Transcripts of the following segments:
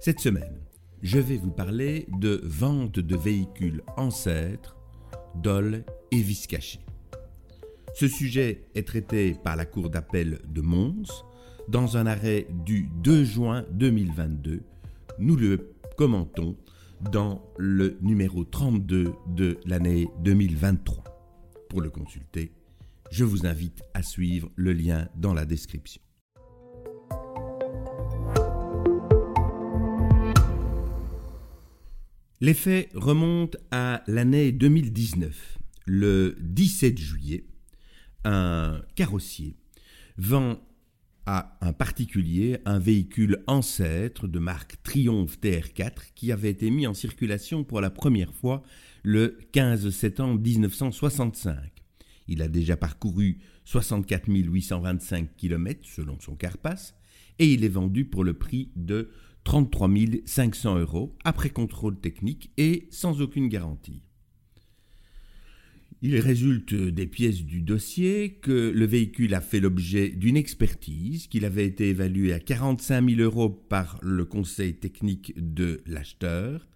Cette semaine, je vais vous parler de vente de véhicules ancêtres, dol et vis cachés. Ce sujet est traité par la Cour d'appel de Mons dans un arrêt du 2 juin 2022. Nous le commentons dans le numéro 32 de l'année 2023. Pour le consulter, je vous invite à suivre le lien dans la description. Les faits remontent à l'année 2019. Le 17 juillet, un carrossier vend à un particulier un véhicule ancêtre de marque Triumph TR4 qui avait été mis en circulation pour la première fois le 15 septembre 1965. Il a déjà parcouru 64 825 km selon son carpasse et il est vendu pour le prix de 33 500 euros après contrôle technique et sans aucune garantie. Il résulte des pièces du dossier que le véhicule a fait l'objet d'une expertise, qu'il avait été évalué à 45 000 euros par le conseil technique de l'acheteur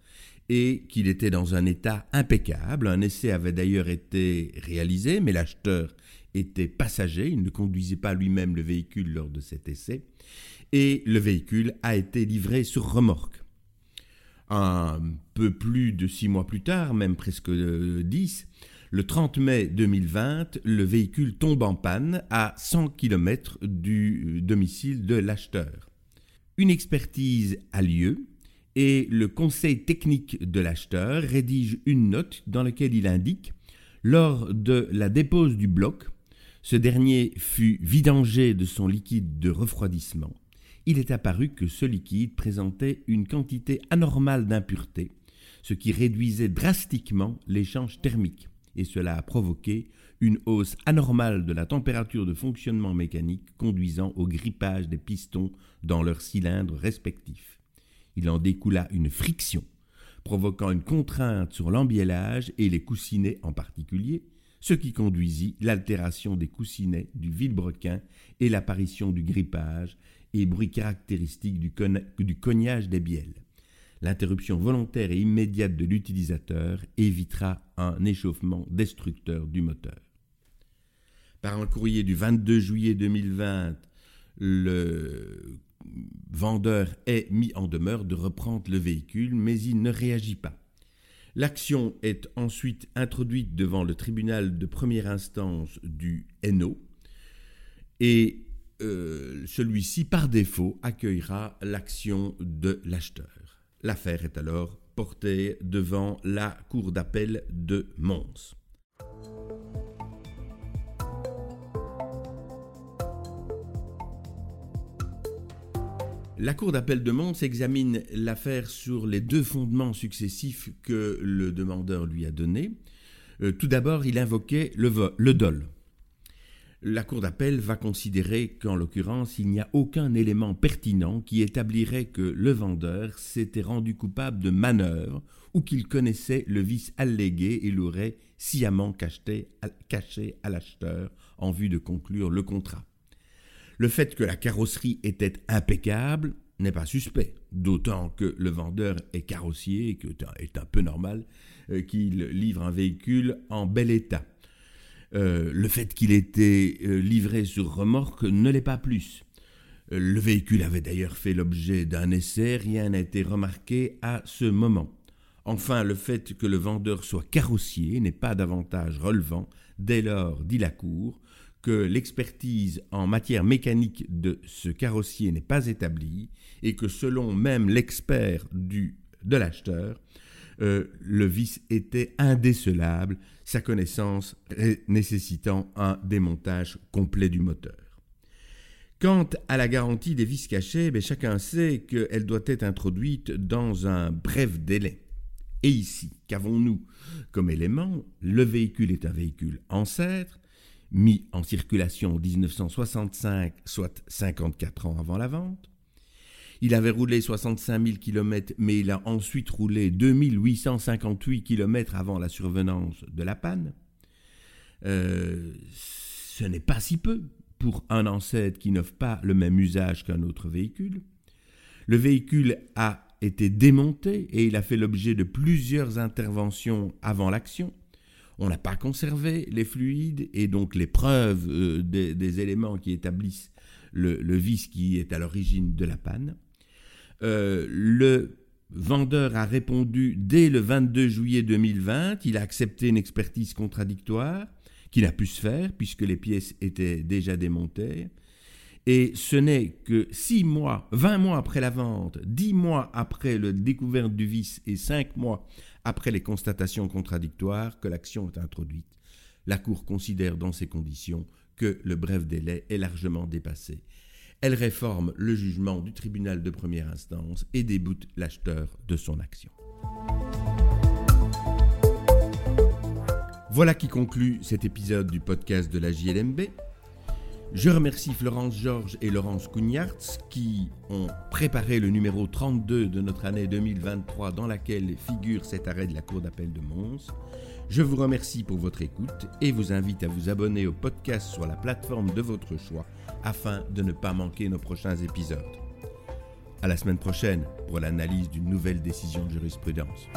et qu'il était dans un état impeccable. Un essai avait d'ailleurs été réalisé, mais l'acheteur était passager, il ne conduisait pas lui-même le véhicule lors de cet essai et le véhicule a été livré sur remorque. Un peu plus de six mois plus tard, même presque euh, dix, le 30 mai 2020, le véhicule tombe en panne à 100 km du euh, domicile de l'acheteur. Une expertise a lieu et le conseil technique de l'acheteur rédige une note dans laquelle il indique Lors de la dépose du bloc, ce dernier fut vidangé de son liquide de refroidissement il est apparu que ce liquide présentait une quantité anormale d'impuretés, ce qui réduisait drastiquement l'échange thermique, et cela a provoqué une hausse anormale de la température de fonctionnement mécanique conduisant au grippage des pistons dans leurs cylindres respectifs. Il en découla une friction, provoquant une contrainte sur l'embiellage et les coussinets en particulier, ce qui conduisit l'altération des coussinets du vilebrequin et l'apparition du grippage et bruit caractéristique du, du cognage des bielles. L'interruption volontaire et immédiate de l'utilisateur évitera un échauffement destructeur du moteur. Par un courrier du 22 juillet 2020, le vendeur est mis en demeure de reprendre le véhicule, mais il ne réagit pas. L'action est ensuite introduite devant le tribunal de première instance du Hainaut et euh, celui-ci, par défaut, accueillera l'action de l'acheteur. L'affaire est alors portée devant la Cour d'appel de Mons. La Cour d'appel de Mons examine l'affaire sur les deux fondements successifs que le demandeur lui a donnés. Euh, tout d'abord, il invoquait le, dol la Cour d'appel va considérer qu'en l'occurrence, il n'y a aucun élément pertinent qui établirait que le vendeur s'était rendu coupable de manœuvre ou qu'il connaissait le vice allégué et l'aurait sciemment caché à l'acheteur en vue de conclure le contrat. Le fait que la carrosserie était impeccable n'est pas suspect, d'autant que le vendeur est carrossier et que est un peu normal euh, qu'il livre un véhicule en bel état. Euh, le fait qu'il était euh, livré sur remorque ne l'est pas plus. Le véhicule avait d'ailleurs fait l'objet d'un essai, rien n'a été remarqué à ce moment. Enfin, le fait que le vendeur soit carrossier n'est pas davantage relevant dès lors, dit la Cour, que l'expertise en matière mécanique de ce carrossier n'est pas établie et que selon même l'expert de l'acheteur, le vice était indécelable, sa connaissance nécessitant un démontage complet du moteur. Quant à la garantie des vis cachées, ben, chacun sait qu'elle doit être introduite dans un bref délai. Et ici, qu'avons-nous comme élément? Le véhicule est un véhicule ancêtre, mis en circulation en 1965, soit 54 ans avant la vente. Il avait roulé 65 000 km, mais il a ensuite roulé 2858 km avant la survenance de la panne. Euh, ce n'est pas si peu pour un ancêtre qui n'offre pas le même usage qu'un autre véhicule. Le véhicule a été démonté et il a fait l'objet de plusieurs interventions avant l'action. On n'a pas conservé les fluides et donc les preuves euh, des, éléments qui établissent le, vice qui est à l'origine de la panne. Euh, le vendeur a répondu dès le 22 juillet 2020, il a accepté une expertise contradictoire qui n'a pu se faire puisque les pièces étaient déjà démontées. Et ce n'est que six mois, 20 mois après la vente, 10 mois après le découverte du vice et 5 mois après les constatations contradictoires que l'action est introduite. La Cour considère dans ces conditions que le bref délai est largement dépassé. Elle réforme le jugement du tribunal de première instance et déboute l'acheteur de son action. Voilà qui conclut cet épisode du podcast de la JLMB. Je remercie Florence Georges et Laurence Cougnartz qui ont préparé le numéro 32 de notre année 2023 dans laquelle figure cet arrêt de la Cour d'appel de Mons. Je vous remercie pour votre écoute et vous invite à vous abonner au podcast sur la plateforme de votre choix afin de ne pas manquer nos prochains épisodes. À la semaine prochaine pour l'analyse d'une nouvelle décision de jurisprudence.